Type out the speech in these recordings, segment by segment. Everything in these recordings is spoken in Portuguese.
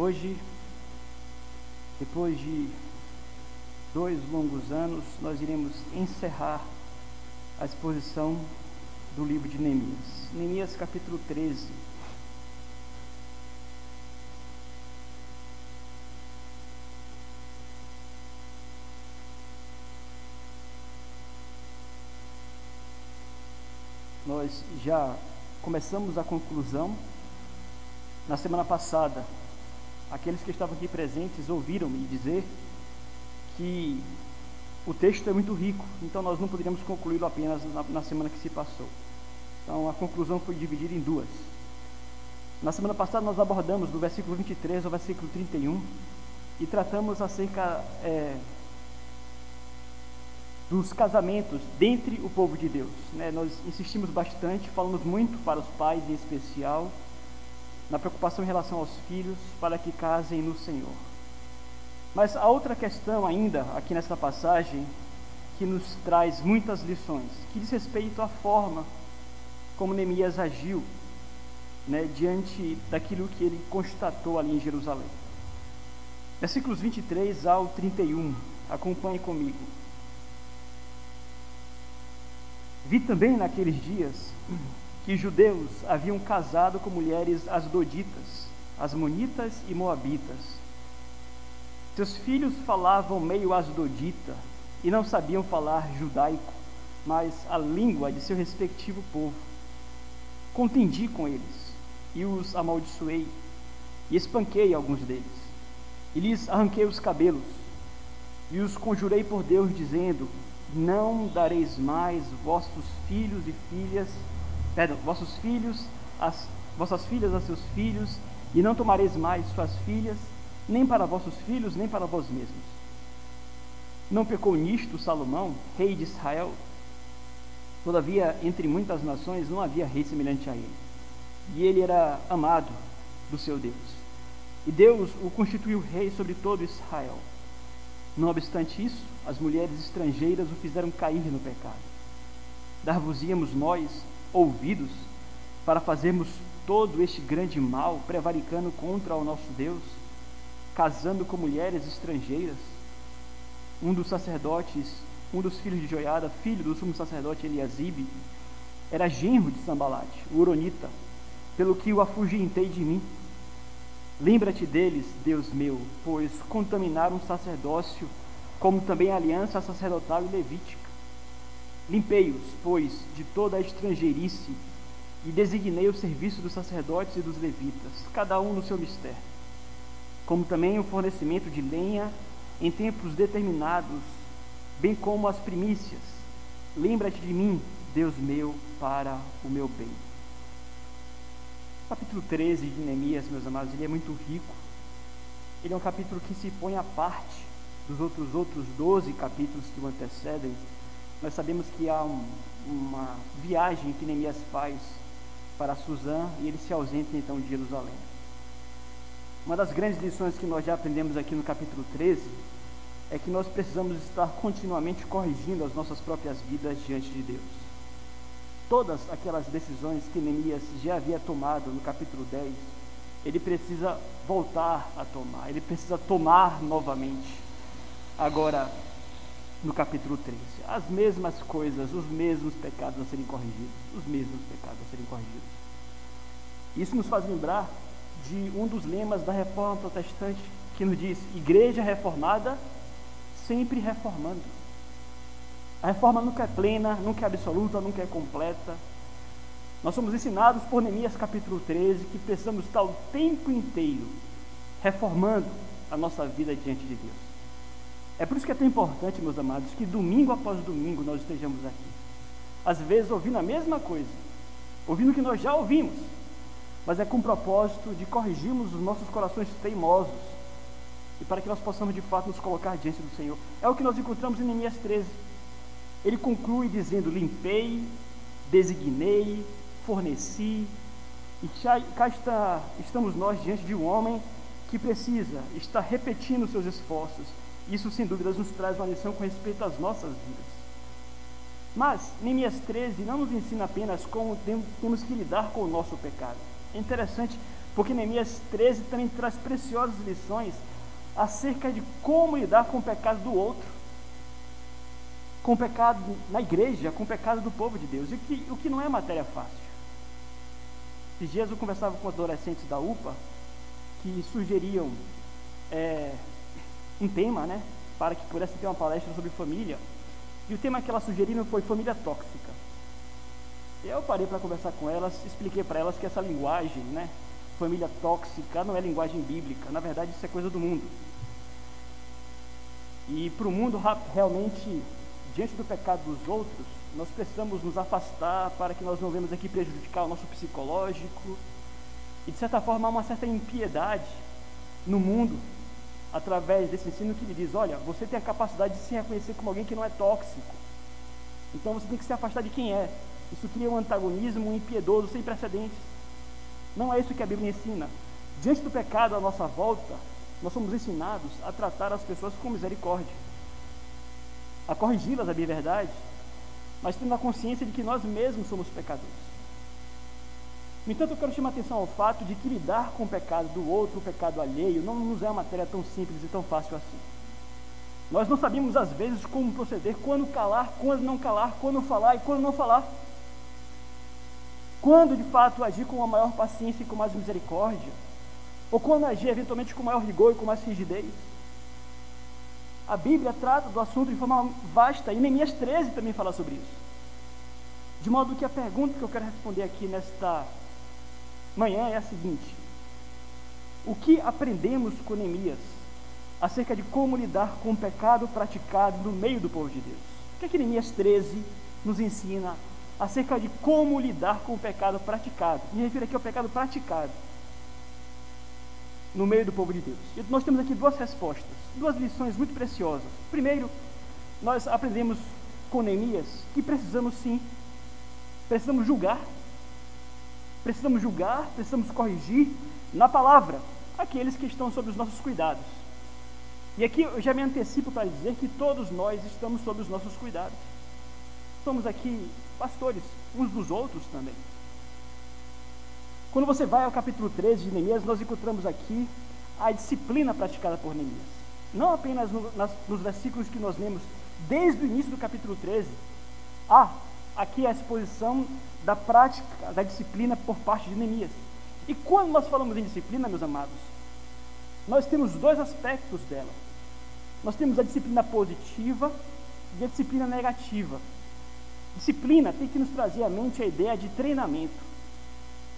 Hoje, depois de dois longos anos, nós iremos encerrar a exposição do livro de Neemias. Neemias capítulo 13. Nós já começamos a conclusão na semana passada. Aqueles que estavam aqui presentes ouviram-me dizer que o texto é muito rico, então nós não poderíamos concluí-lo apenas na, na semana que se passou. Então a conclusão foi dividida em duas. Na semana passada nós abordamos do versículo 23 ao versículo 31 e tratamos acerca é, dos casamentos dentre o povo de Deus. Né? Nós insistimos bastante, falamos muito para os pais em especial, na preocupação em relação aos filhos, para que casem no Senhor. Mas a outra questão ainda, aqui nessa passagem, que nos traz muitas lições, que diz respeito à forma como Neemias agiu né, diante daquilo que ele constatou ali em Jerusalém. Versículos 23 ao 31, acompanhe comigo. Vi também naqueles dias que judeus haviam casado com mulheres asdoditas, asmonitas e moabitas seus filhos falavam meio asdodita e não sabiam falar judaico, mas a língua de seu respectivo povo. Contendi com eles e os amaldiçoei e espanquei alguns deles. E lhes arranquei os cabelos e os conjurei por Deus, dizendo: Não dareis mais vossos filhos e filhas, perdão, vossos filhos, as, vossas filhas a seus filhos, e não tomareis mais suas filhas nem para vossos filhos, nem para vós mesmos. Não pecou nisto Salomão, rei de Israel? Todavia, entre muitas nações não havia rei semelhante a ele. E ele era amado do seu Deus. E Deus o constituiu rei sobre todo Israel. Não obstante isso, as mulheres estrangeiras o fizeram cair no pecado. Dar-vos-íamos nós ouvidos para fazermos todo este grande mal, prevaricando contra o nosso Deus? casando com mulheres estrangeiras. Um dos sacerdotes, um dos filhos de Joiada, filho do sumo sacerdote Eliasibe, era genro de Sambalate, o Uronita, pelo que o afugentei de mim. Lembra-te deles, Deus meu, pois contaminaram o sacerdócio, como também a aliança sacerdotal e levítica. Limpei-os, pois, de toda a estrangeirice, e designei o serviço dos sacerdotes e dos levitas, cada um no seu mistério como também o fornecimento de lenha em tempos determinados, bem como as primícias. Lembra-te de mim, Deus meu, para o meu bem. O capítulo 13 de Neemias, meus amados, ele é muito rico. Ele é um capítulo que se põe à parte dos outros outros 12 capítulos que o antecedem. Nós sabemos que há um, uma viagem que Neemias faz para Suzã e ele se ausenta então de Jerusalém. Uma das grandes lições que nós já aprendemos aqui no capítulo 13 é que nós precisamos estar continuamente corrigindo as nossas próprias vidas diante de Deus. Todas aquelas decisões que Neemias já havia tomado no capítulo 10, ele precisa voltar a tomar, ele precisa tomar novamente. Agora, no capítulo 13, as mesmas coisas, os mesmos pecados a serem corrigidos, os mesmos pecados a serem corrigidos. Isso nos faz lembrar de um dos lemas da reforma protestante que nos diz: Igreja reformada, sempre reformando. A reforma nunca é plena, nunca é absoluta, nunca é completa. Nós somos ensinados por Neemias capítulo 13 que precisamos estar o tempo inteiro reformando a nossa vida diante de Deus. É por isso que é tão importante, meus amados, que domingo após domingo nós estejamos aqui. Às vezes ouvindo a mesma coisa, ouvindo o que nós já ouvimos, mas é com o propósito de corrigirmos os nossos corações teimosos e para que nós possamos de fato nos colocar diante do Senhor. É o que nós encontramos em Neemias 13. Ele conclui dizendo: Limpei, designei, forneci, e cá está, estamos nós diante de um homem que precisa estar repetindo seus esforços. Isso, sem dúvidas, nos traz uma lição com respeito às nossas vidas. Mas, Neemias 13 não nos ensina apenas como temos que lidar com o nosso pecado. É interessante, porque Neemias 13 também traz preciosas lições acerca de como lidar com o pecado do outro, com o pecado na igreja, com o pecado do povo de Deus, o que, o que não é matéria fácil. Esses dias eu conversava com adolescentes da UPA que sugeriam é, um tema, né, para que pudesse ter uma palestra sobre família. E o tema que elas sugeriram foi família tóxica. Eu parei para conversar com elas, expliquei para elas que essa linguagem, né, família tóxica, não é linguagem bíblica. Na verdade, isso é coisa do mundo. E para o mundo, realmente, diante do pecado dos outros, nós precisamos nos afastar para que nós não venhamos aqui prejudicar o nosso psicológico. E de certa forma há uma certa impiedade no mundo através desse ensino que lhe diz: olha, você tem a capacidade de se reconhecer como alguém que não é tóxico. Então você tem que se afastar de quem é. Isso cria um antagonismo impiedoso sem precedentes. Não é isso que a Bíblia ensina. Diante do pecado à nossa volta, nós somos ensinados a tratar as pessoas com misericórdia, a corrigi-las, a bem verdade, mas tendo a consciência de que nós mesmos somos pecadores. No entanto, eu quero chamar a atenção ao fato de que lidar com o pecado do outro, o pecado alheio, não nos é uma matéria tão simples e tão fácil assim. Nós não sabemos, às vezes, como proceder, quando calar, quando não calar, quando falar e quando não falar. Quando, de fato, agir com uma maior paciência e com mais misericórdia. Ou quando agir, eventualmente, com maior rigor e com mais rigidez. A Bíblia trata do assunto de forma vasta, e Neemias 13 também fala sobre isso. De modo que a pergunta que eu quero responder aqui nesta manhã é a seguinte: O que aprendemos com Neemias acerca de como lidar com o pecado praticado no meio do povo de Deus? O que é que Neemias 13 nos ensina acerca de como lidar com o pecado praticado? Me refiro aqui ao pecado praticado no meio do povo de Deus. E nós temos aqui duas respostas, duas lições muito preciosas. Primeiro, nós aprendemos com Neemias que precisamos sim, precisamos julgar, precisamos julgar, precisamos corrigir na palavra aqueles que estão sob os nossos cuidados. E aqui eu já me antecipo para dizer que todos nós estamos sob os nossos cuidados. Somos aqui pastores uns dos outros também. Quando você vai ao capítulo 13 de Neemias, nós encontramos aqui a disciplina praticada por Neemias. Não apenas no, nas, nos versículos que nós lemos desde o início do capítulo 13, há aqui a exposição da prática, da disciplina por parte de Neemias. E quando nós falamos em disciplina, meus amados, nós temos dois aspectos dela. Nós temos a disciplina positiva e a disciplina negativa. Disciplina tem que nos trazer à mente a ideia de treinamento.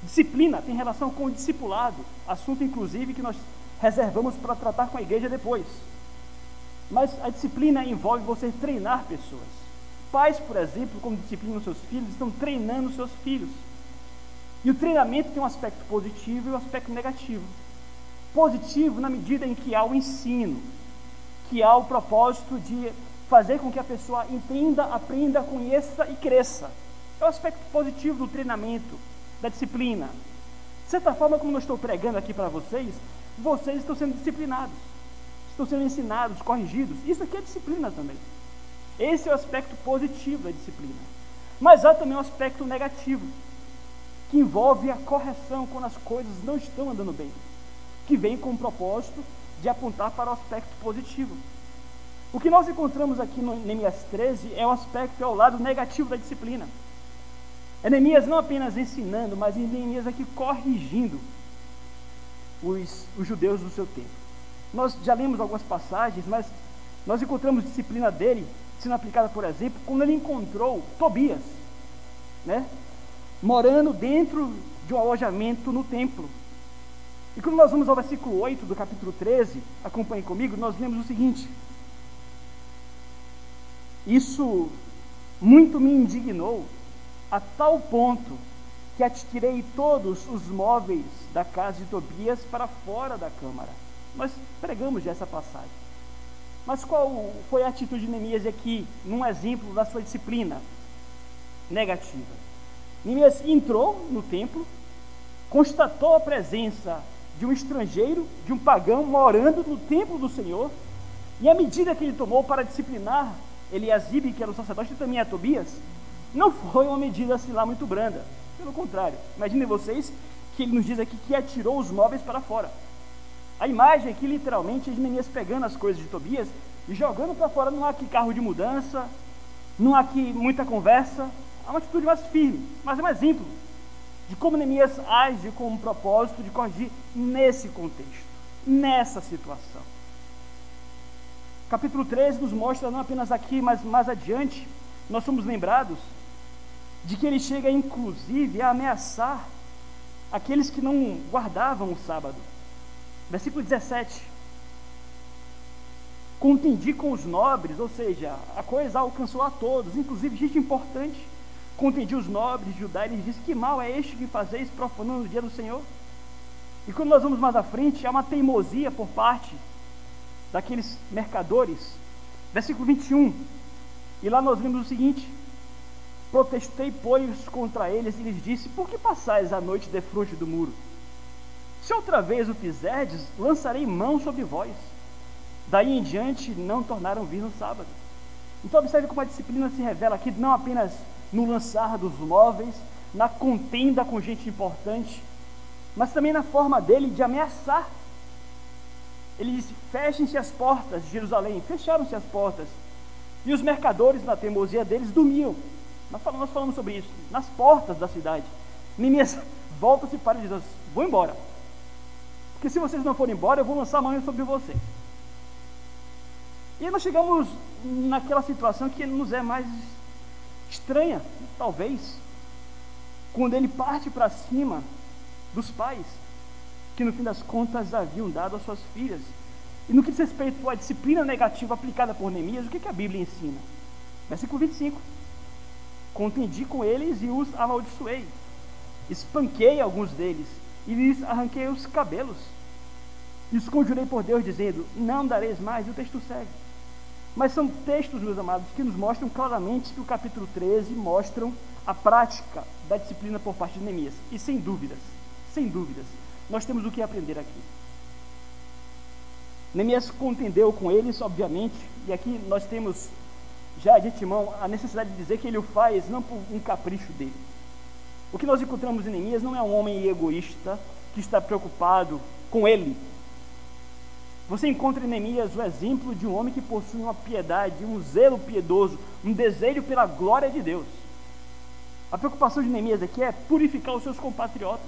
Disciplina tem relação com o discipulado, assunto inclusive que nós reservamos para tratar com a igreja depois. Mas a disciplina envolve você treinar pessoas. Pais, por exemplo, como disciplinam seus filhos, estão treinando seus filhos. E o treinamento tem um aspecto positivo e um aspecto negativo. Positivo na medida em que há o ensino, que há o propósito de fazer com que a pessoa entenda, aprenda, conheça e cresça. É o aspecto positivo do treinamento da disciplina. De certa forma, como eu estou pregando aqui para vocês, vocês estão sendo disciplinados, estão sendo ensinados, corrigidos. Isso aqui é disciplina também. Esse é o aspecto positivo da disciplina. Mas há também um aspecto negativo, que envolve a correção quando as coisas não estão andando bem, que vem com o propósito de apontar para o aspecto positivo. O que nós encontramos aqui no Neemias 13 é o aspecto, é o lado negativo da disciplina. É Neemias não apenas ensinando, mas Neemias aqui corrigindo os, os judeus do seu tempo. Nós já lemos algumas passagens, mas nós encontramos disciplina dele sendo aplicada, por exemplo, quando ele encontrou Tobias, né? morando dentro de um alojamento no templo. E quando nós vamos ao versículo 8 do capítulo 13, acompanhe comigo, nós lemos o seguinte: Isso muito me indignou a tal ponto que atirei todos os móveis da casa de Tobias para fora da câmara. Nós pregamos essa passagem. Mas qual foi a atitude de Neemias aqui, num exemplo da sua disciplina negativa? Neemias entrou no templo, constatou a presença de um estrangeiro, de um pagão morando no templo do Senhor, e a medida que ele tomou para disciplinar Eliasibe, que era o sacerdote, e também a Tobias, não foi uma medida assim lá muito branda. Pelo contrário, imaginem vocês que ele nos diz aqui que atirou os móveis para fora. A imagem aqui, literalmente, é de Neemias pegando as coisas de Tobias e jogando para fora. Não há aqui carro de mudança, não há aqui muita conversa. Há uma atitude mais firme, mas é mais íntimo de como Neemias age com um propósito de corrigir nesse contexto, nessa situação. Capítulo 13 nos mostra, não apenas aqui, mas mais adiante, nós somos lembrados de que ele chega inclusive a ameaçar aqueles que não guardavam o sábado. Versículo 17. Contendi com os nobres, ou seja, a coisa alcançou a todos, inclusive gente importante. Contendi os nobres de Judá e disse: Que mal é este que fazeis profanando o dia do Senhor? E quando nós vamos mais à frente, há uma teimosia por parte daqueles mercadores. Versículo 21. E lá nós vemos o seguinte: Protestei, pois, contra eles e lhes disse: Por que passais a noite defronte do muro? Se outra vez o fizerdes, lançarei mão sobre vós. Daí em diante não tornaram vir no sábado. Então observe como a disciplina se revela aqui, não apenas no lançar dos móveis, na contenda com gente importante, mas também na forma dele de ameaçar. Ele disse: Fechem-se as portas de Jerusalém. Fecharam-se as portas. E os mercadores, na teimosia deles, dormiam. Nós falamos, nós falamos sobre isso, nas portas da cidade. Neemias volta-se para diz: Vou embora. Porque se vocês não forem embora, eu vou lançar a mão sobre vocês. E aí nós chegamos naquela situação que nos é mais estranha, talvez, quando ele parte para cima dos pais, que no fim das contas haviam dado às suas filhas. E no que diz respeito à disciplina negativa aplicada por Neemias, o que, que a Bíblia ensina? Versículo 25 contendi com eles e os amaldiçoei. Espanquei alguns deles e lhes arranquei os cabelos. E conjurei por Deus, dizendo: Não dareis mais. E o texto segue. Mas são textos, meus amados, que nos mostram claramente que o capítulo 13 mostram a prática da disciplina por parte de Neemias. E sem dúvidas, sem dúvidas, nós temos o que aprender aqui. Neemias contendeu com eles, obviamente, e aqui nós temos já de antemão a necessidade de dizer que ele o faz não por um capricho dele. O que nós encontramos em Neemias não é um homem egoísta que está preocupado com ele. Você encontra em Neemias o exemplo de um homem que possui uma piedade, um zelo piedoso, um desejo pela glória de Deus. A preocupação de Neemias aqui é purificar os seus compatriotas.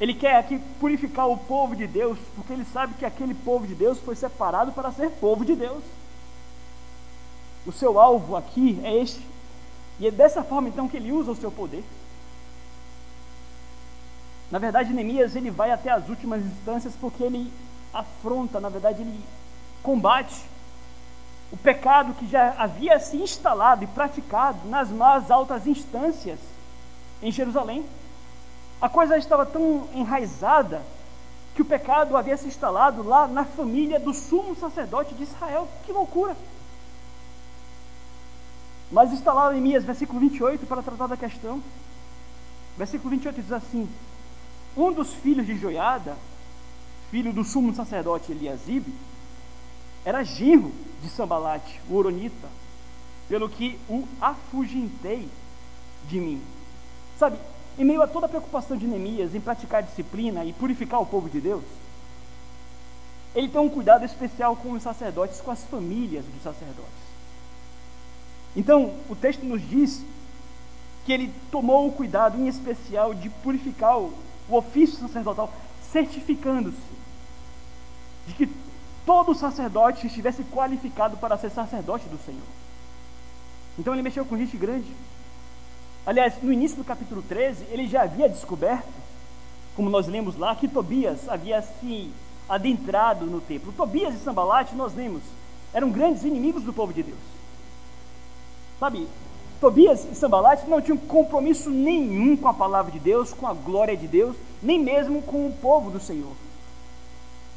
Ele quer aqui purificar o povo de Deus, porque ele sabe que aquele povo de Deus foi separado para ser povo de Deus. O seu alvo aqui é este. E é dessa forma então que ele usa o seu poder. Na verdade, Neemias ele vai até as últimas instâncias porque ele afronta, na verdade, ele combate o pecado que já havia se instalado e praticado nas mais altas instâncias em Jerusalém. A coisa estava tão enraizada que o pecado havia se instalado lá na família do sumo sacerdote de Israel. Que loucura! Mas está lá em Mias, versículo 28, para tratar da questão. Versículo 28 diz assim: Um dos filhos de Joiada, filho do sumo sacerdote Eliasibe, era genro de Sambalate, o Oronita, pelo que o afugentei de mim. Sabe, em meio a toda a preocupação de Neemias em praticar disciplina e purificar o povo de Deus, ele tem um cuidado especial com os sacerdotes, com as famílias dos sacerdotes. Então, o texto nos diz que ele tomou o cuidado em especial de purificar o, ofício sacerdotal, certificando-se de que todo sacerdote estivesse qualificado para ser sacerdote do Senhor. Então ele mexeu com gente grande. Aliás, no início do capítulo 13, ele já havia descoberto, como nós lemos lá, que Tobias havia se adentrado no templo. Tobias e Sambalate, nós lemos, eram grandes inimigos do povo de Deus. Sabe, Tobias e Sambalate não tinham compromisso nenhum com a palavra de Deus, com a glória de Deus, nem mesmo com o povo do Senhor.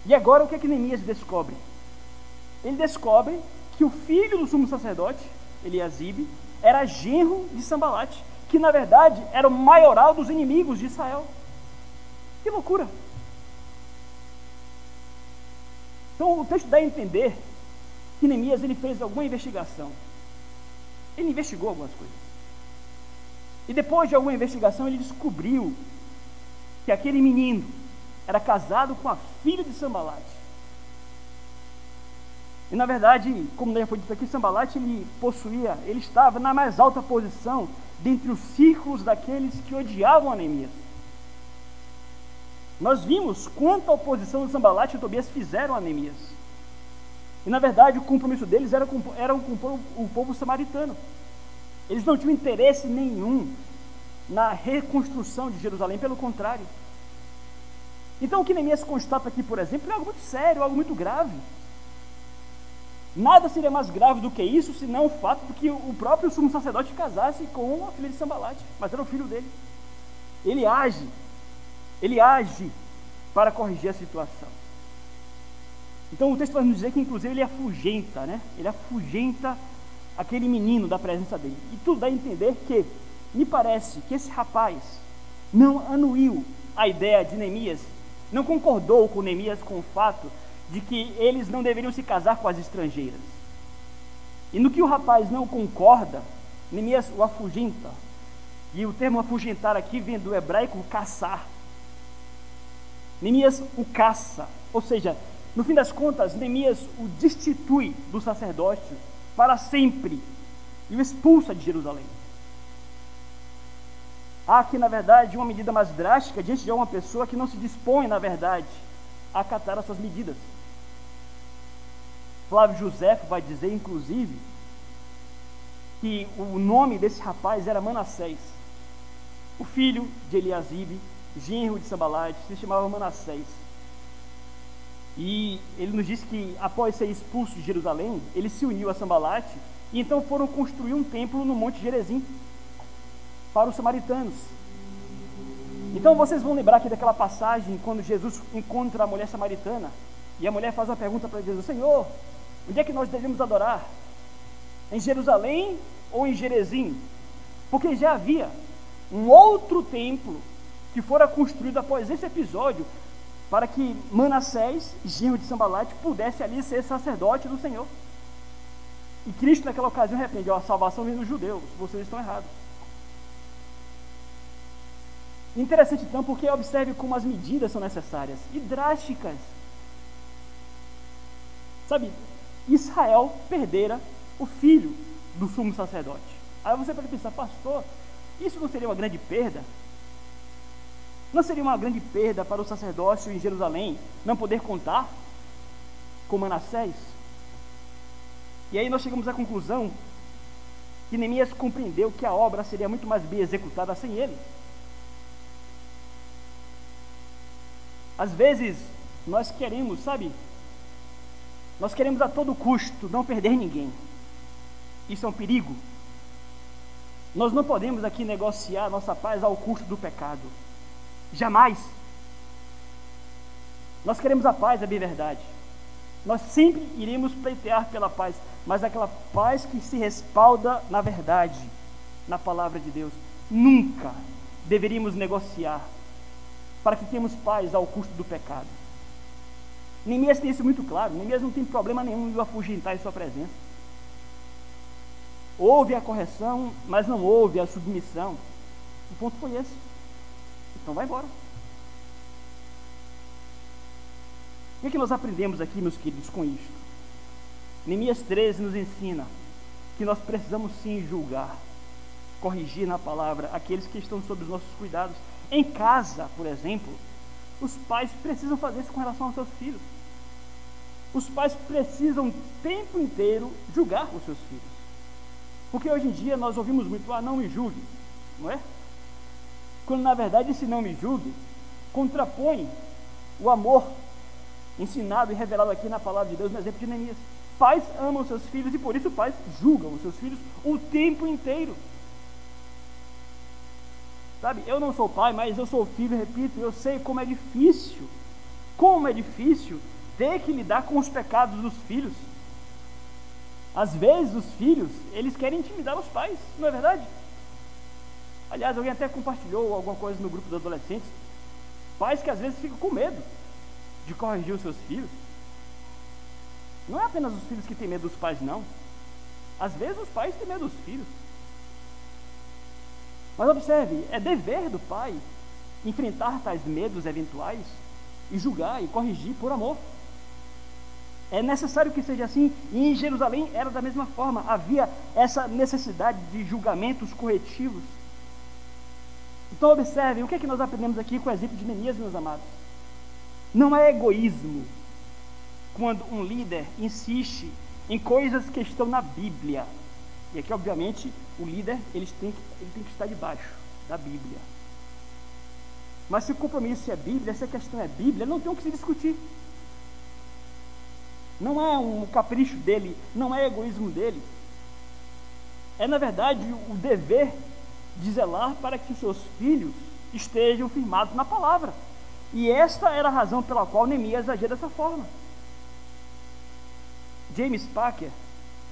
E agora o que é que Neemias descobre? Ele descobre que o filho do sumo sacerdote, Eliasibe, era genro de Sambalate, que na verdade era o maioral dos inimigos de Israel. Que loucura! Então o texto dá a entender que Neemias ele fez alguma investigação ele investigou algumas coisas. E depois de alguma investigação, ele descobriu que aquele menino era casado com a filha de Sambalate. E na verdade, como já foi dito aqui, Sambalate ele possuía, ele estava na mais alta posição dentre os círculos daqueles que odiavam Neemias. Nós vimos quanta oposição Sambalate e Tobias fizeram a Neemias. E na verdade o compromisso deles era era o povo samaritano. Eles não tinham interesse nenhum na reconstrução de Jerusalém, pelo contrário. Então o que Neemias constata aqui, por exemplo, é algo muito sério, algo muito grave. Nada seria mais grave do que isso, senão o fato de que o próprio sumo sacerdote casasse com a filha de Sambalate, mas era o filho dele. Ele age, ele age para corrigir a situação. Então o texto vai nos dizer que inclusive ele afugenta, né? Ele afugenta aquele menino da presença dele. E tudo dá a entender que, me parece que esse rapaz não anuiu a ideia de Neemias, não concordou com Neemias com o fato de que eles não deveriam se casar com as estrangeiras. E no que o rapaz não concorda, Neemias o afugenta. E o termo afugentar aqui vem do hebraico caçar. Neemias o caça, ou seja, no fim das contas, Neemias o destitui do sacerdócio para sempre e o expulsa de Jerusalém. Há aqui, na verdade, uma medida mais drástica diante de uma pessoa que não se dispõe, na verdade, a acatar as suas medidas. Flávio José vai dizer, inclusive, que o nome desse rapaz era Manassés. O filho de Eliasibe, genro de Sambalate, se chamava Manassés. E ele nos disse que após ser expulso de Jerusalém, ele se uniu a Sambalate e então foram construir um templo no Monte Gerezim para os samaritanos. Então vocês vão lembrar aqui daquela passagem quando Jesus encontra a mulher samaritana e a mulher faz uma pergunta para Jesus: Senhor, onde é que nós devemos adorar? Em Jerusalém ou em Gerezim? Porque já havia um outro templo que fora construído após esse episódio para que Manassés, genro de Sambalate, pudesse ali ser sacerdote do Senhor. E Cristo naquela ocasião repreende, ó, a salvação vem dos judeus, vocês estão errados. Interessante então, porque observe como as medidas são necessárias e drásticas. Sabe, Israel perdera o filho do sumo sacerdote. Aí você pode pensar, pastor, isso não seria uma grande perda? Não seria uma grande perda para o sacerdócio em Jerusalém não poder contar com Manassés? E aí nós chegamos à conclusão que Neemias compreendeu que a obra seria muito mais bem executada sem ele. Às vezes nós queremos, sabe? Nós queremos a todo custo não perder ninguém. Isso é um perigo. Nós não podemos aqui negociar nossa paz ao custo do pecado. Jamais. Nós queremos a paz, a bem verdade. Nós sempre iremos pleitear pela paz, mas aquela paz que se respalda na verdade, na palavra de Deus. Nunca deveríamos negociar para que tenhamos paz ao custo do pecado. Neemias tem isso muito claro. Neemias não tem problema nenhum em afugentar em sua presença. Houve a correção, mas não houve a submissão. O ponto foi esse. Então vai embora. O que, é que nós aprendemos aqui, meus queridos, com isto? Neemias 13 nos ensina que nós precisamos sim julgar, corrigir na palavra aqueles que estão sob os nossos cuidados. Em casa, por exemplo, os pais precisam fazer isso com relação aos seus filhos. Os pais precisam o tempo inteiro julgar os seus filhos. Porque hoje em dia nós ouvimos muito, ah, não me julgue, não é? Quando na verdade esse não me julgue contrapõe o amor ensinado e revelado aqui na palavra de Deus no exemplo de Neemias. Pais amam seus filhos e por isso pais julgam os seus filhos o tempo inteiro. Sabe, eu não sou pai, mas eu sou filho, repito, eu sei como é difícil, como é difícil ter que lidar com os pecados dos filhos. Às vezes os filhos, eles querem intimidar os pais, não é verdade? Aliás, alguém até compartilhou alguma coisa no grupo dos adolescentes. Pais que às vezes ficam com medo de corrigir os seus filhos. Não é apenas os filhos que têm medo dos pais, não. Às vezes os pais têm medo dos filhos. Mas observe, é dever do pai enfrentar tais medos eventuais e julgar e corrigir por amor. É necessário que seja assim, e em Jerusalém era da mesma forma, havia essa necessidade de julgamentos corretivos. Então, observem, o que é que nós aprendemos aqui com o exemplo de Neemias, meus amados? Não é egoísmo quando um líder insiste em coisas que estão na Bíblia. E aqui, obviamente, o líder ele tem, que, ele tem que estar debaixo da Bíblia. Mas se o compromisso é Bíblia, se a questão é Bíblia, não tem o que se discutir. Não é um capricho dele, não é egoísmo dele. É, na verdade, o dever de zelar para que seus filhos estejam firmados na palavra. E esta era a razão pela qual Neemias agia dessa forma. James Packer,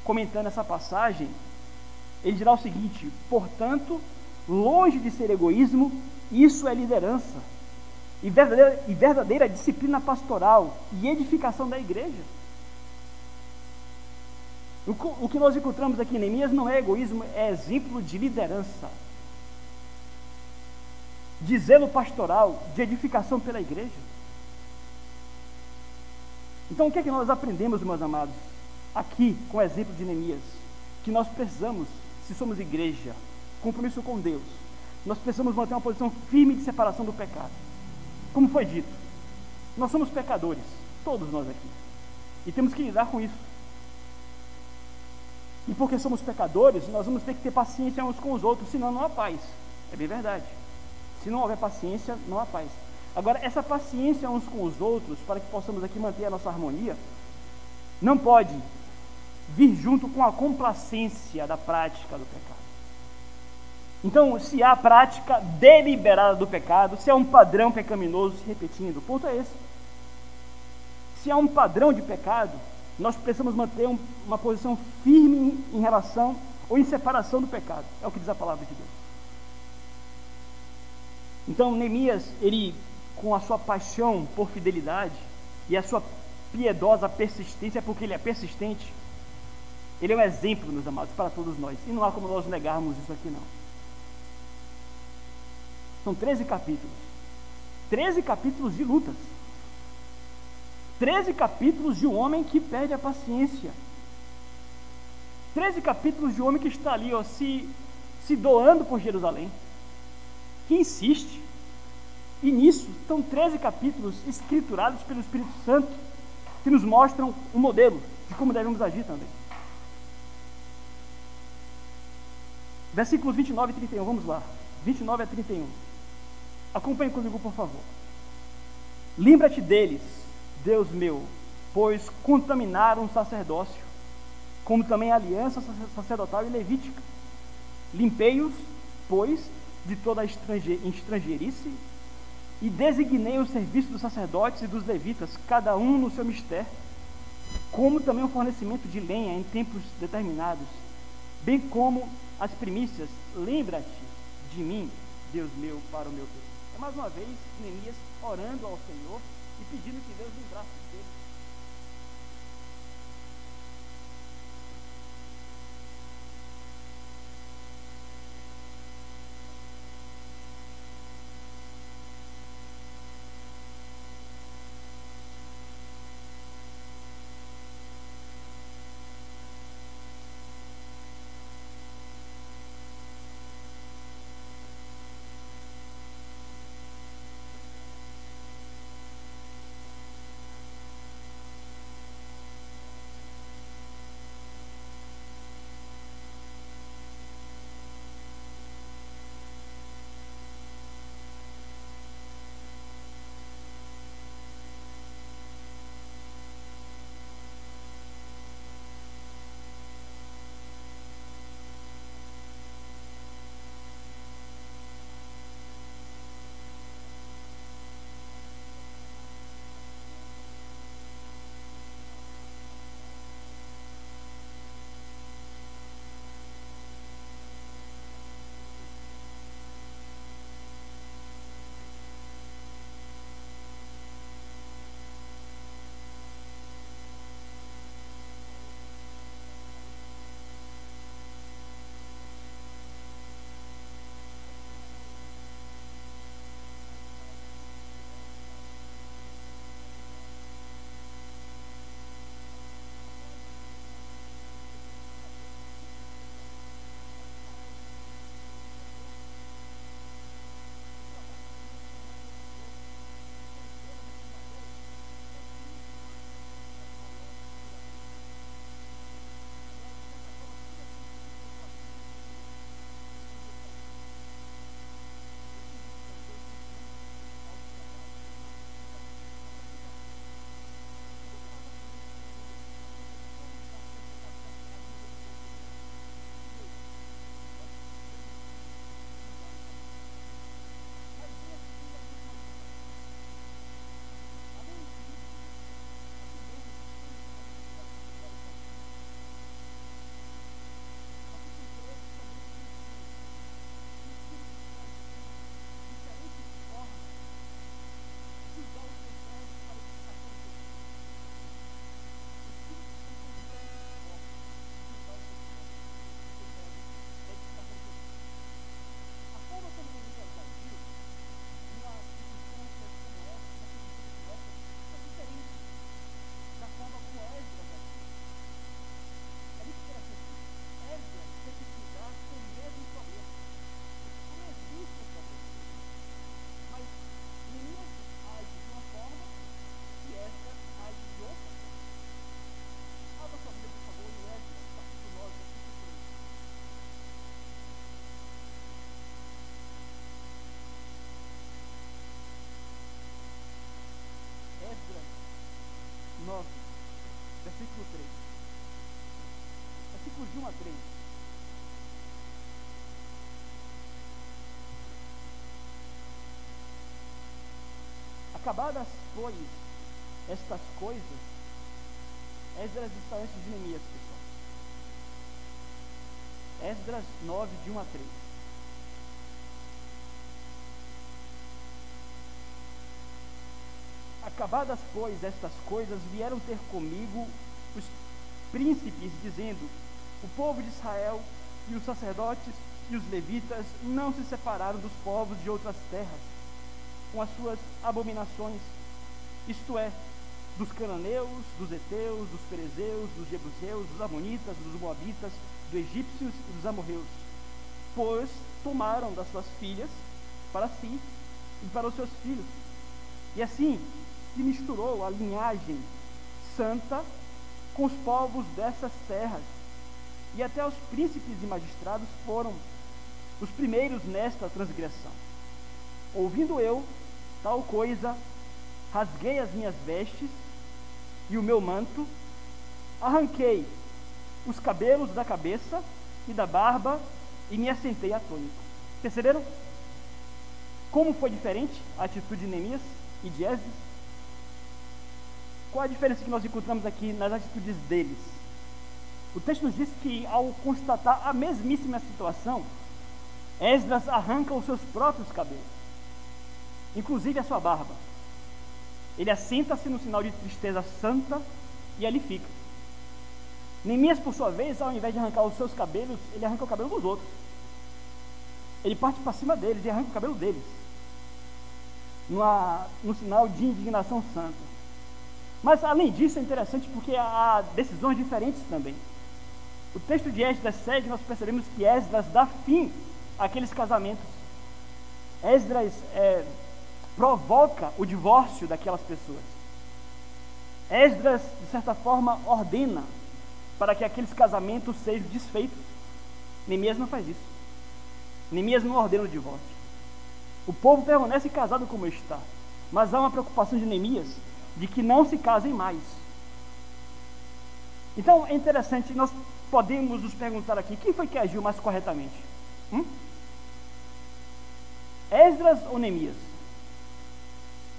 comentando essa passagem, ele dirá o seguinte: portanto, longe de ser egoísmo, isso é liderança e verdadeira, e verdadeira disciplina pastoral e edificação da igreja. O, o que nós encontramos aqui em Neemias não é egoísmo, é exemplo de liderança, de zelo pastoral, de edificação pela igreja. Então, o que é que nós aprendemos, meus amados, aqui com o exemplo de Neemias? Que nós precisamos, se somos igreja, compromisso com Deus, nós precisamos manter uma posição firme de separação do pecado. Como foi dito, nós somos pecadores, todos nós aqui, e temos que lidar com isso. E porque somos pecadores, nós vamos ter que ter paciência uns com os outros, senão não há paz. É bem verdade. Se não houver paciência, não há paz. Agora, essa paciência uns com os outros, para que possamos aqui manter a nossa harmonia, não pode vir junto com a complacência da prática do pecado. Então, se há prática deliberada do pecado, se há um padrão pecaminoso se repetindo, o ponto é esse. Se há um padrão de pecado, nós precisamos manter um, uma posição firme em relação ou em separação do pecado. É o que diz a palavra de Deus. Então, Neemias, ele, com a sua paixão por fidelidade e a sua piedosa persistência, porque ele é persistente, ele é um exemplo, meus amados, para todos nós. E não há como nós negarmos isso aqui, não. São 13 capítulos. 13 capítulos de lutas. 13 capítulos de um homem que perde a paciência. 13 capítulos de um homem que está ali, ó, se, se doando por Jerusalém. Que insiste. E nisso estão 13 capítulos escriturados pelo Espírito Santo, que nos mostram um modelo de como devemos agir também. Versículos 29 e 31, vamos lá. 29 a 31. Acompanhe comigo, por favor. Lembra-te deles, Deus meu, pois contaminaram o sacerdócio, como também a aliança sacerdotal e levítica. Limpei-os, pois, de toda a estrangeirice e designei o serviço dos sacerdotes e dos levitas, cada um no seu mistério, como também o fornecimento de lenha em tempos determinados, bem como as primícias. Lembra-te de mim, Deus meu, para o meu Deus mais uma vez, Neemias orando ao Senhor e pedindo que Deus lembrasse dele. 3. Acabadas, pois, estas coisas, Esdras está antes de Neemias, pessoal. Esdras 9, de 1 a 3. Acabadas, pois, estas coisas, vieram ter comigo os príncipes, dizendo: O povo de Israel e os sacerdotes e os levitas não se separaram dos povos de outras terras, com as suas abominações, isto é, dos cananeus, dos heteus, dos perezeus, dos jebuseus, dos amonitas, dos moabitas, dos egípcios e dos amorreus, pois tomaram das suas filhas para si e para os seus filhos. E assim se misturou a linhagem santa com os povos dessas terras. E até os príncipes e magistrados foram os primeiros nesta transgressão. Ouvindo eu tal coisa, rasguei as minhas vestes e o meu manto, arranquei os cabelos da cabeça e da barba e me assentei atônito. Perceberam? Como foi diferente a atitude de Neemias e de Esdras? Qual a diferença que nós encontramos aqui nas atitudes deles? O texto nos diz que, ao constatar a mesmíssima situação, Esdras arranca os seus próprios cabelos, inclusive a sua barba. Ele assenta-se no sinal de tristeza santa e ali fica. Neemias, por sua vez, ao invés de arrancar os seus cabelos, ele arranca o cabelo dos outros. Ele parte para cima deles e arranca o cabelo deles, numa, no sinal de indignação santa. Mas além disso é interessante porque há decisões diferentes também. O texto de Esdras segue, nós percebemos que Esdras dá fim àqueles casamentos. Esdras é, provoca o divórcio daquelas pessoas. Esdras, de certa forma, ordena para que aqueles casamentos sejam desfeitos. Neemias não faz isso. Neemias não ordena o divórcio. O povo permanece casado como está. Mas há uma preocupação de Neemias de que não se casem mais. Então é interessante, nós podemos nos perguntar aqui: quem foi que agiu mais corretamente? Hum? Esdras ou Neemias?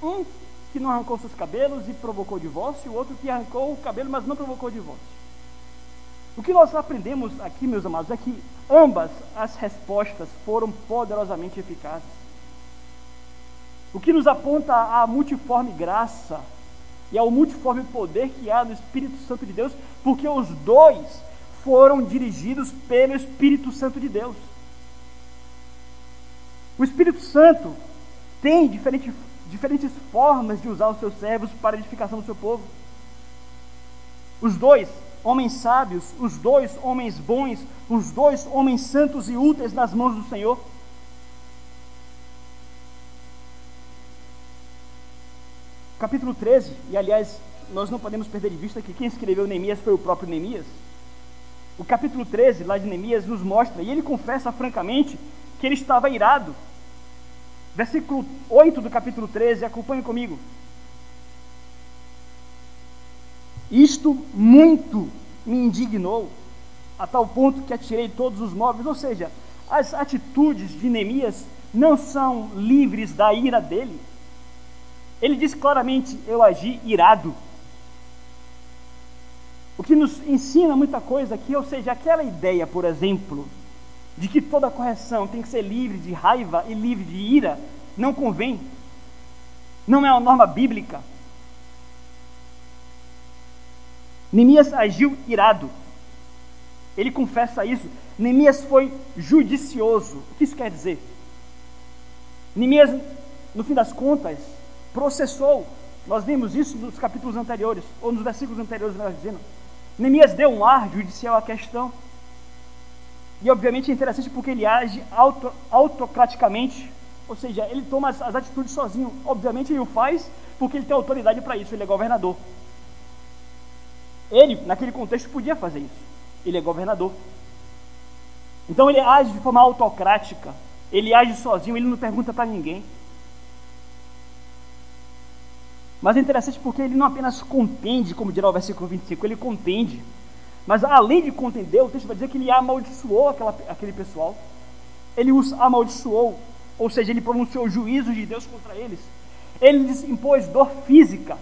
Um que não arrancou seus cabelos e provocou divórcio, o outro que arrancou o cabelo, mas não provocou divórcio. O que nós aprendemos aqui, meus amados, é que ambas as respostas foram poderosamente eficazes. O que nos aponta a multiforme graça e ao multiforme poder que há no Espírito Santo de Deus, porque os dois foram dirigidos pelo Espírito Santo de Deus. O Espírito Santo tem diferentes, diferentes formas de usar os seus servos para a edificação do seu povo. Os dois, homens sábios, os dois, homens bons, os dois, homens santos e úteis nas mãos do Senhor. capítulo 13, e aliás, nós não podemos perder de vista que quem escreveu Neemias foi o próprio Neemias. O capítulo 13, lá de Neemias, nos mostra, e ele confessa francamente que ele estava irado. Versículo 8 do capítulo 13, acompanhe comigo. Isto muito me indignou, a tal ponto que atirei todos os móveis, ou seja, as atitudes de Neemias não são livres da ira dele ele diz claramente: Eu agi irado. Que nos ensina muita coisa aqui, ou seja, aquela ideia, por exemplo, de que toda correção tem que ser livre de raiva e livre de ira, não convém. Não é uma norma bíblica. Neemias agiu irado. Ele confessa isso. Neemias foi judicioso. O que isso quer dizer? Neemias, no fim das contas, processou. Nós vimos isso nos capítulos anteriores, ou nos versículos anteriores, melhor dizendo. Neemias deu um ar judicial à questão. E obviamente é interessante porque ele age auto, autocraticamente, ou seja, ele toma as, as atitudes sozinho. Obviamente ele o faz porque ele tem autoridade para isso, ele é governador. Ele, naquele contexto, podia fazer isso. Ele é governador. Então ele age de forma autocrática, ele age sozinho, ele não pergunta para ninguém. Mas é interessante porque ele não apenas contende, como dirá o versículo 25, ele contende. Mas além de contender, o texto vai dizer que ele amaldiçoou aquela, aquele pessoal. Ele os amaldiçoou, ou seja, ele pronunciou juízo de Deus contra eles. Ele lhes impôs dor física.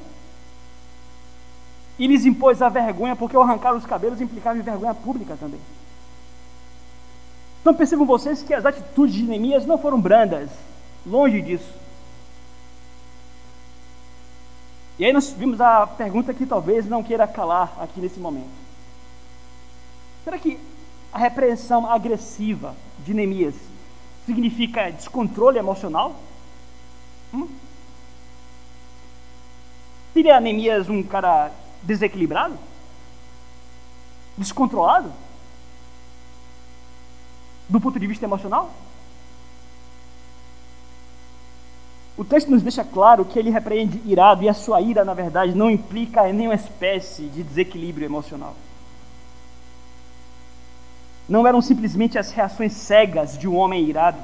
E lhes impôs a vergonha, porque o arrancar os cabelos implicava em vergonha pública também. Então percebam vocês que as atitudes de Neemias não foram brandas, longe disso. E aí nós vimos a pergunta que talvez não queira calar aqui nesse momento. Será que a repreensão agressiva de Neemias significa descontrole emocional? Hum? Seria Neemias um cara desequilibrado? Descontrolado? Do ponto de vista emocional? O texto nos deixa claro que ele repreende irado e a sua ira, na verdade, não implica nenhuma espécie de desequilíbrio emocional. Não eram simplesmente as reações cegas de um homem irado.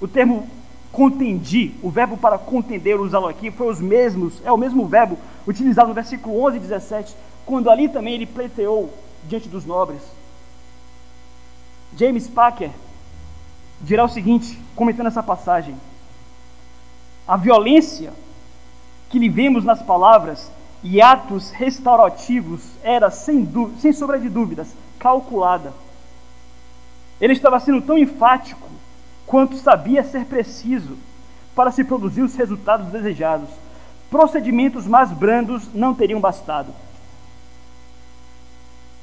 O termo contendi, o verbo para contender usado aqui, foi os mesmos, é o mesmo verbo utilizado no versículo 11 e 17, quando ali também ele pleiteou diante dos nobres. James Packer dirá o seguinte, comentando essa passagem: a violência que lhe vemos nas palavras e atos restaurativos era, sem, sem sombra de dúvidas, calculada. Ele estava sendo tão enfático quanto sabia ser preciso para se produzir os resultados desejados. Procedimentos mais brandos não teriam bastado.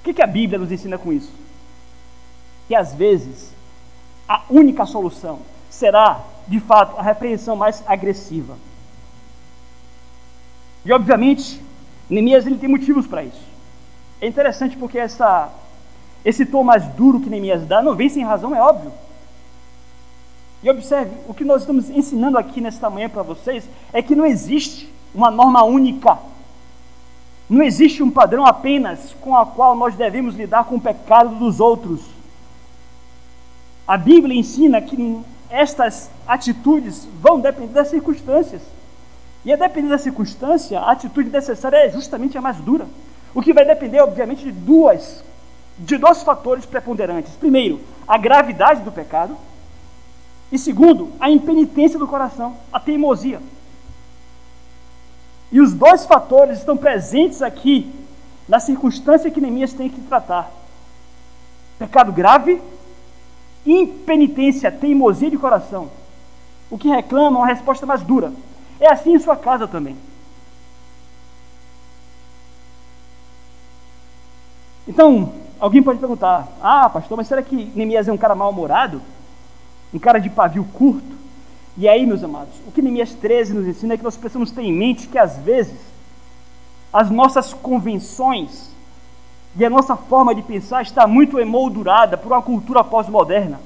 O que a Bíblia nos ensina com isso? Que às vezes a única solução será de fato, a repreensão mais agressiva. E, obviamente, Neemias ele tem motivos para isso. É interessante porque essa, esse tom mais duro que Neemias dá não vem sem razão, é óbvio. E observe, o que nós estamos ensinando aqui nesta manhã para vocês é que não existe uma norma única. Não existe um padrão apenas com a qual nós devemos lidar com o pecado dos outros. A Bíblia ensina que estas atitudes vão depender das circunstâncias. E a depender da circunstância, a atitude necessária é justamente a mais dura. O que vai depender, obviamente, de duas, de dois fatores preponderantes. Primeiro, a gravidade do pecado. E segundo, a impenitência do coração, a teimosia. E os dois fatores estão presentes aqui na circunstância que Neemias tem que tratar: pecado grave impenitência, teimosia de coração. O que reclama uma resposta mais dura. É assim em sua casa também. Então, alguém pode perguntar: Ah, pastor, mas será que Neemias é um cara mal-humorado? Um cara de pavio curto? E aí, meus amados, o que Neemias 13 nos ensina é que nós precisamos ter em mente que às vezes as nossas convenções e a nossa forma de pensar está muito emoldurada por uma cultura pós-moderna,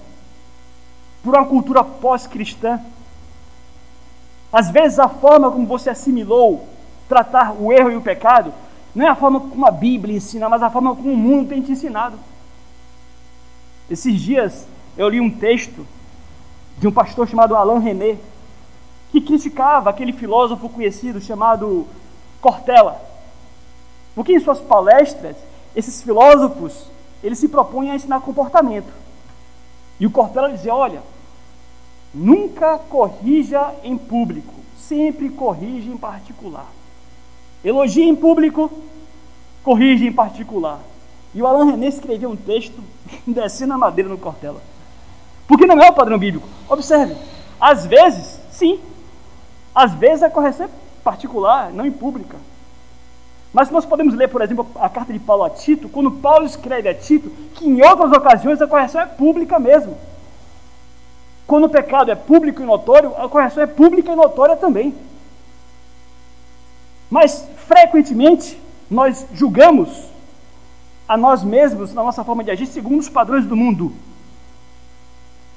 por uma cultura pós-cristã. Às vezes a forma como você assimilou tratar o erro e o pecado não é a forma como a Bíblia ensina, mas a forma como o mundo tem te ensinado. Esses dias eu li um texto de um pastor chamado Alain René, que criticava aquele filósofo conhecido chamado Cortella, porque em suas palestras esses filósofos, eles se propõem a ensinar comportamento. E o Cortella dizia, olha, nunca corrija em público, sempre corrija em particular. Elogie em público, corrige em particular. E o Alain René escreveu um texto descendo a madeira no Cortella. Porque não é o padrão bíblico. Observe, às vezes, sim, às vezes a correção é particular, não em pública. Mas nós podemos ler, por exemplo, a carta de Paulo a Tito, quando Paulo escreve a Tito, que em outras ocasiões a correção é pública mesmo. Quando o pecado é público e notório, a correção é pública e notória também. Mas, frequentemente, nós julgamos a nós mesmos, na nossa forma de agir, segundo os padrões do mundo.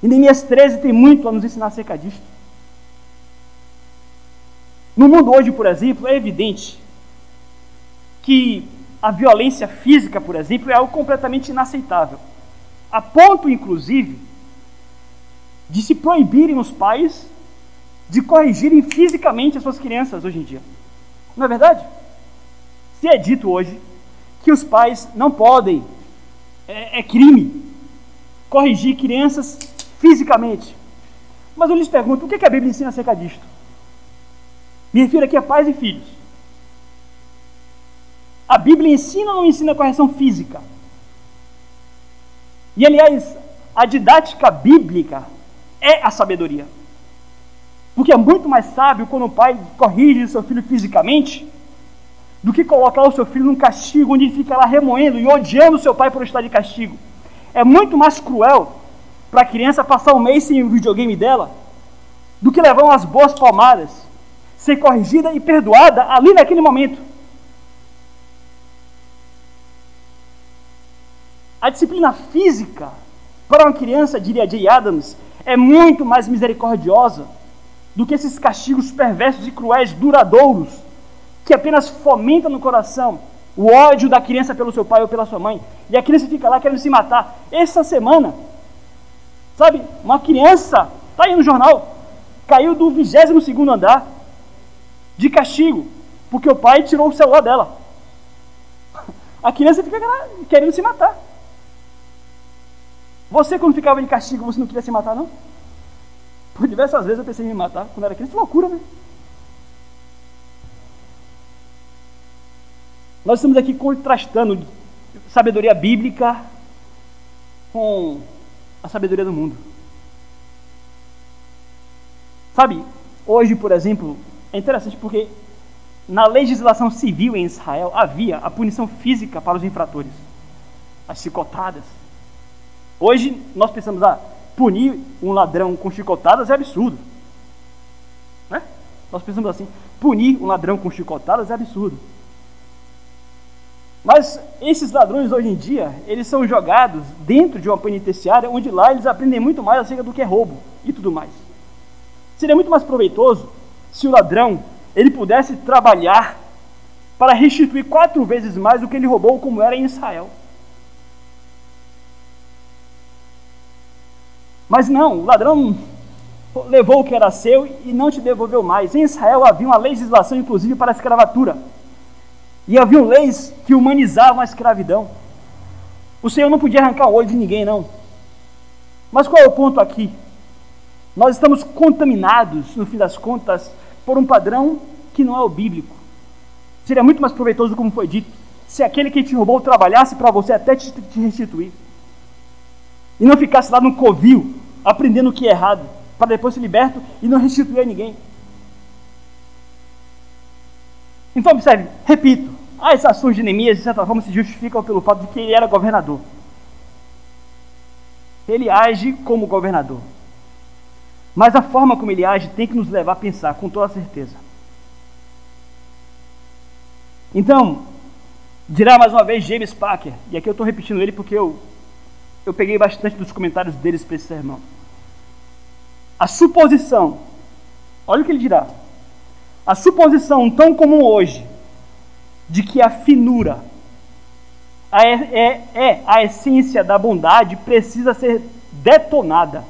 E Neemias 13 tem muito a nos ensinar acerca disso. No mundo hoje, por exemplo, é evidente que a violência física, por exemplo, é algo completamente inaceitável. A ponto, inclusive, de se proibirem os pais de corrigirem fisicamente as suas crianças hoje em dia. Não é verdade? Se é dito hoje que os pais não podem, é, é crime, corrigir crianças fisicamente. Mas eu lhes pergunto, o que, que a Bíblia ensina acerca disto? Me refiro aqui a pais e filhos. A Bíblia ensina ou não ensina correção física? E aliás, a didática bíblica é a sabedoria. Porque é muito mais sábio quando o pai corrige seu filho fisicamente do que colocar o seu filho num castigo onde ele fica lá remoendo e odiando seu pai por estar de castigo. É muito mais cruel para a criança passar um mês sem o videogame dela do que levar umas boas palmadas, ser corrigida e perdoada ali naquele momento. A disciplina física para uma criança, diria Jay Adams, é muito mais misericordiosa do que esses castigos perversos e cruéis duradouros que apenas fomentam no coração o ódio da criança pelo seu pai ou pela sua mãe. E a criança fica lá querendo se matar. Essa semana, sabe, uma criança, está aí no jornal, caiu do 22 andar de castigo, porque o pai tirou o celular dela. A criança fica querendo se matar. Você, quando ficava de castigo, você não queria se matar, não? Por diversas vezes eu pensei em me matar quando era criança. Loucura, né? Nós estamos aqui contrastando sabedoria bíblica com a sabedoria do mundo. Sabe, hoje, por exemplo, é interessante porque na legislação civil em Israel havia a punição física para os infratores, as chicotadas. Hoje nós pensamos, ah, punir um ladrão com chicotadas é absurdo. Né? Nós pensamos assim, punir um ladrão com chicotadas é absurdo. Mas esses ladrões hoje em dia, eles são jogados dentro de uma penitenciária, onde lá eles aprendem muito mais acerca do que é roubo e tudo mais. Seria muito mais proveitoso se o ladrão ele pudesse trabalhar para restituir quatro vezes mais o que ele roubou, como era em Israel. Mas não, o ladrão levou o que era seu e não te devolveu mais. Em Israel havia uma legislação, inclusive, para a escravatura. E havia leis que humanizavam a escravidão. O Senhor não podia arrancar o olho de ninguém, não. Mas qual é o ponto aqui? Nós estamos contaminados, no fim das contas, por um padrão que não é o bíblico. Seria muito mais proveitoso, como foi dito, se aquele que te roubou trabalhasse para você até te restituir. E não ficasse lá no covil, aprendendo o que é errado, para depois ser liberto e não restituir a ninguém. Então, observe, repito, as ações de Neemias, de certa forma, se justificam pelo fato de que ele era governador. Ele age como governador. Mas a forma como ele age tem que nos levar a pensar com toda certeza. Então, dirá mais uma vez James Packer, e aqui eu estou repetindo ele porque eu eu peguei bastante dos comentários deles para esse sermão. A suposição, olha o que ele dirá. A suposição tão comum hoje de que a finura é, é, é a essência da bondade precisa ser detonada.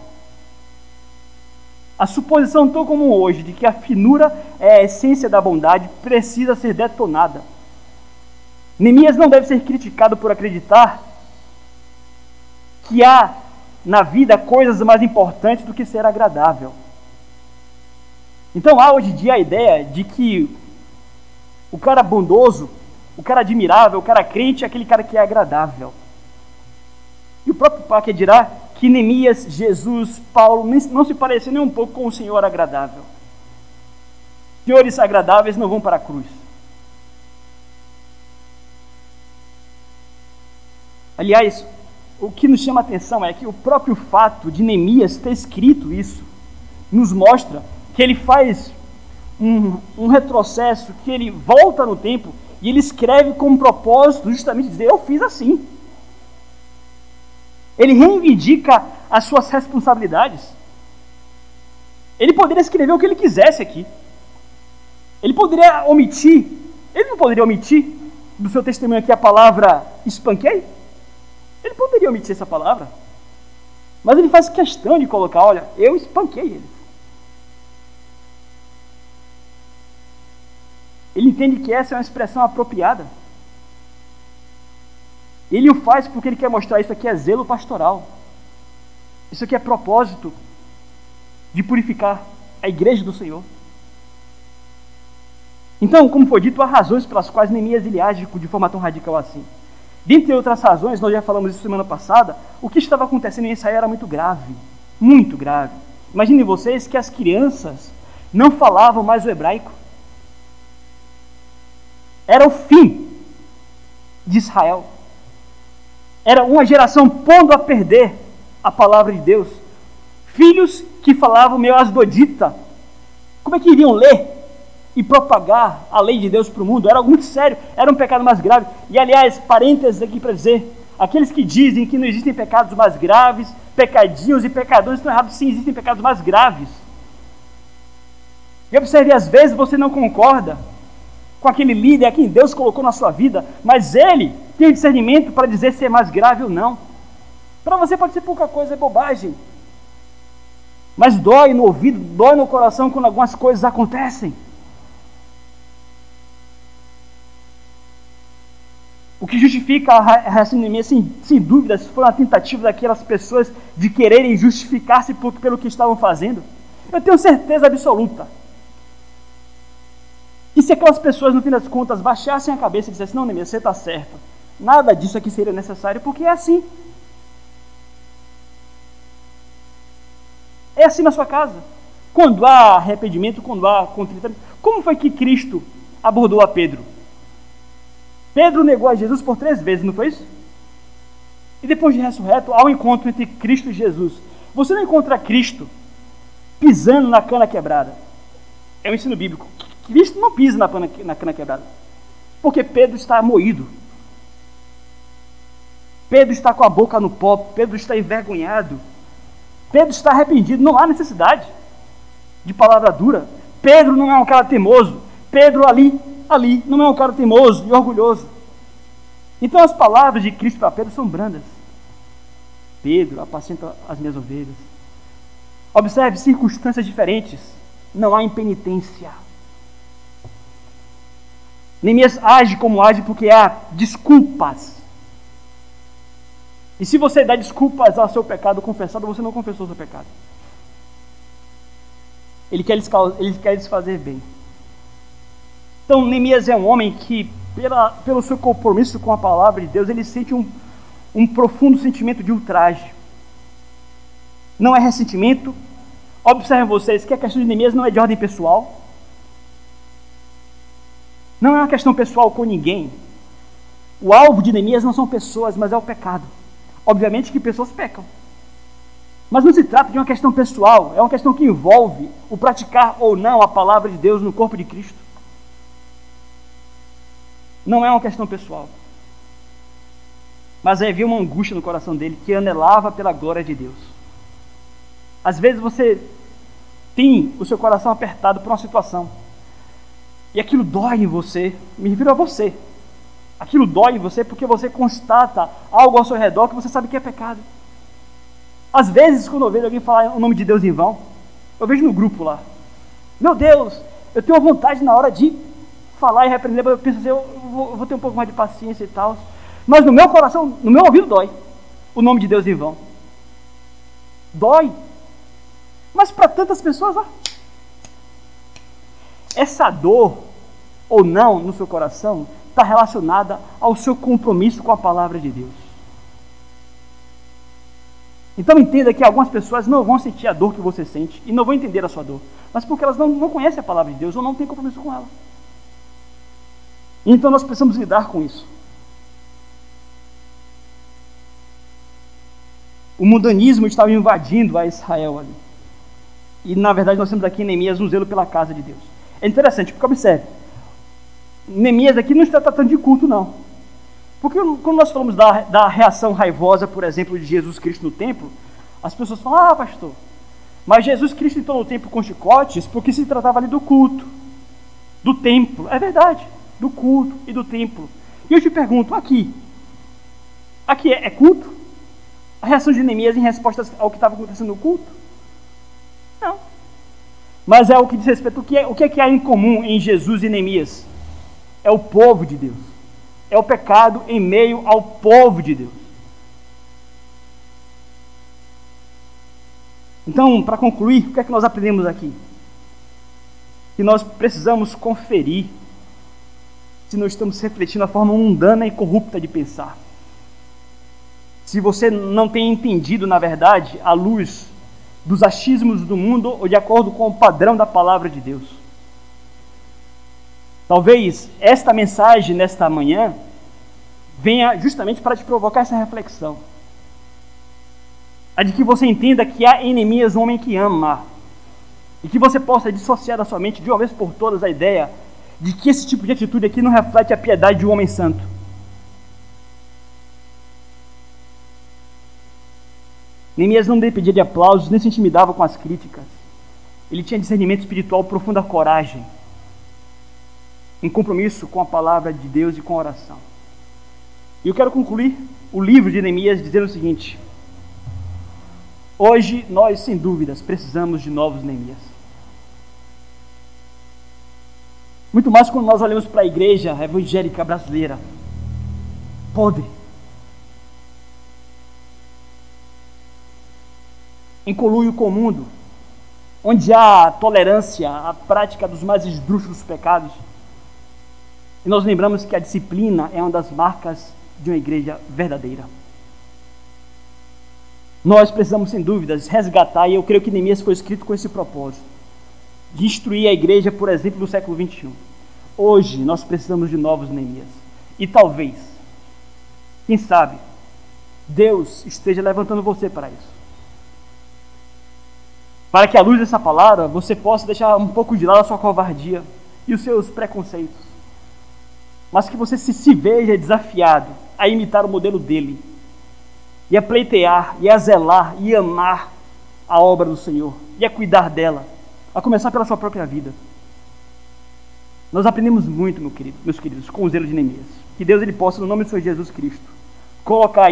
A suposição tão comum hoje de que a finura é a essência da bondade precisa ser detonada. Neemias não deve ser criticado por acreditar que há na vida coisas mais importantes do que ser agradável. Então há hoje em dia a ideia de que o cara bondoso, o cara admirável, o cara crente é aquele cara que é agradável. E o próprio Packer dirá que Neemias, Jesus, Paulo não se parecem nem um pouco com o Senhor agradável. Senhores agradáveis não vão para a cruz. Aliás, o que nos chama a atenção é que o próprio fato de Neemias ter escrito isso nos mostra que ele faz um, um retrocesso, que ele volta no tempo e ele escreve com um propósito justamente dizer: Eu fiz assim. Ele reivindica as suas responsabilidades. Ele poderia escrever o que ele quisesse aqui. Ele poderia omitir, ele não poderia omitir do seu testemunho aqui a palavra espanquei? Ele poderia omitir essa palavra, mas ele faz questão de colocar: olha, eu espanquei eles. Ele entende que essa é uma expressão apropriada. Ele o faz porque ele quer mostrar isso aqui é zelo pastoral. Isso aqui é propósito de purificar a igreja do Senhor. Então, como foi dito, há razões pelas quais Neemias ele age de forma tão radical assim. Dentre outras razões, nós já falamos isso semana passada, o que estava acontecendo em Israel era muito grave, muito grave. Imaginem vocês que as crianças não falavam mais o hebraico. Era o fim de Israel. Era uma geração pondo a perder a palavra de Deus. Filhos que falavam meio asdodita. Como é que iriam ler e propagar a lei de Deus para o mundo? Era algo muito sério, era um pecado mais grave. E aliás, parênteses aqui para dizer: aqueles que dizem que não existem pecados mais graves, pecadinhos e pecadores estão errados, sim, existem pecados mais graves. E observe, às vezes você não concorda com aquele líder a quem Deus colocou na sua vida, mas ele tem o discernimento para dizer se é mais grave ou não. Para você pode ser pouca coisa, é bobagem. Mas dói no ouvido, dói no coração quando algumas coisas acontecem. O que justifica a reação inimiga, sem, sem dúvida, foi uma tentativa daquelas pessoas de quererem justificar-se pelo que estavam fazendo. Eu tenho certeza absoluta que se aquelas pessoas, no fim das contas, baixassem a cabeça e dissessem: Não, Neemias, você está certo, nada disso aqui seria necessário, porque é assim. É assim na sua casa. Quando há arrependimento, quando há contritamento. Como foi que Cristo abordou a Pedro? Pedro negou a Jesus por três vezes, não foi isso? E depois de ressurreto, há um encontro entre Cristo e Jesus. Você não encontra Cristo pisando na cana quebrada. É um ensino bíblico. Cristo não pisa na, cana, na cana quebrada. Porque Pedro está moído. Pedro está com a boca no pó. Pedro está envergonhado. Pedro está arrependido, não há necessidade de palavra dura. Pedro não é um cara teimoso. Pedro ali, ali, não é um cara teimoso e orgulhoso. Então as palavras de Cristo para Pedro são brandas. Pedro, apacenta as minhas ovelhas. Observe circunstâncias diferentes. Não há impenitência. Neemias age como age porque há desculpas e se você dá desculpas ao seu pecado confessado, você não confessou o seu pecado. Ele quer ele quer lhes fazer bem. Então, Neemias é um homem que, pela, pelo seu compromisso com a palavra de Deus, ele sente um, um profundo sentimento de ultraje. Não é ressentimento. Observem vocês que a questão de Neemias não é de ordem pessoal. Não é uma questão pessoal com ninguém. O alvo de Neemias não são pessoas, mas é o pecado. Obviamente que pessoas pecam. Mas não se trata de uma questão pessoal, é uma questão que envolve o praticar ou não a palavra de Deus no corpo de Cristo. Não é uma questão pessoal. Mas havia uma angústia no coração dele que anelava pela glória de Deus. Às vezes você tem o seu coração apertado por uma situação. E aquilo dói em você. Me refiro a você. Aquilo dói em você porque você constata algo ao seu redor que você sabe que é pecado. Às vezes, quando eu vejo alguém falar o nome de Deus em vão, eu vejo no grupo lá. Meu Deus, eu tenho vontade na hora de falar e repreender, eu penso assim, eu vou, vou ter um pouco mais de paciência e tal. Mas no meu coração, no meu ouvido dói o nome de Deus em vão. Dói. Mas para tantas pessoas, ó, essa dor ou não no seu coração está relacionada ao seu compromisso com a palavra de Deus. Então entenda que algumas pessoas não vão sentir a dor que você sente e não vão entender a sua dor, mas porque elas não, não conhecem a palavra de Deus ou não têm compromisso com ela. Então nós precisamos lidar com isso. O mundanismo estava invadindo a Israel ali. E na verdade nós temos aqui em Neemias um zelo pela casa de Deus. É interessante, porque observe, Neemias aqui não está tratando de culto, não. Porque quando nós falamos da, da reação raivosa, por exemplo, de Jesus Cristo no templo, as pessoas falam, ah, pastor, mas Jesus Cristo entrou no templo com chicotes porque se tratava ali do culto, do templo. É verdade, do culto e do templo. E eu te pergunto, aqui, aqui é, é culto? A reação de Neemias em resposta ao que estava acontecendo no culto? Não. Mas é o que diz respeito, o que é, o que, é que há em comum em Jesus e Neemias? é o povo de Deus. É o pecado em meio ao povo de Deus. Então, para concluir, o que é que nós aprendemos aqui? Que nós precisamos conferir se nós estamos refletindo a forma mundana e corrupta de pensar. Se você não tem entendido, na verdade, a luz dos achismos do mundo ou de acordo com o padrão da palavra de Deus. Talvez esta mensagem nesta manhã venha justamente para te provocar essa reflexão. A de que você entenda que há em um homem que ama. E que você possa dissociar da sua mente de uma vez por todas a ideia de que esse tipo de atitude aqui não reflete a piedade de um homem santo. Neemias não dependia de aplausos, nem se intimidava com as críticas. Ele tinha discernimento espiritual, profunda coragem, um compromisso com a palavra de Deus e com a oração. E eu quero concluir o livro de Neemias dizendo o seguinte: Hoje nós, sem dúvidas, precisamos de novos Neemias. Muito mais quando nós olhamos para a igreja evangélica brasileira, podre, em conluio com o mundo, onde há tolerância à prática dos mais esdrúxulos pecados. E nós lembramos que a disciplina é uma das marcas de uma igreja verdadeira. Nós precisamos, sem dúvidas, resgatar, e eu creio que Neemias foi escrito com esse propósito, de instruir a igreja, por exemplo, do século XXI. Hoje nós precisamos de novos Neemias. E talvez, quem sabe, Deus esteja levantando você para isso para que à luz dessa palavra você possa deixar um pouco de lado a sua covardia e os seus preconceitos, mas que você se, se veja desafiado a imitar o modelo dele, e a pleitear, e a zelar, e amar a obra do Senhor, e a cuidar dela, a começar pela sua própria vida. Nós aprendemos muito, meu querido, meus queridos, com o zelo de Neemias. Que Deus ele possa, no nome do Senhor Jesus Cristo, colocar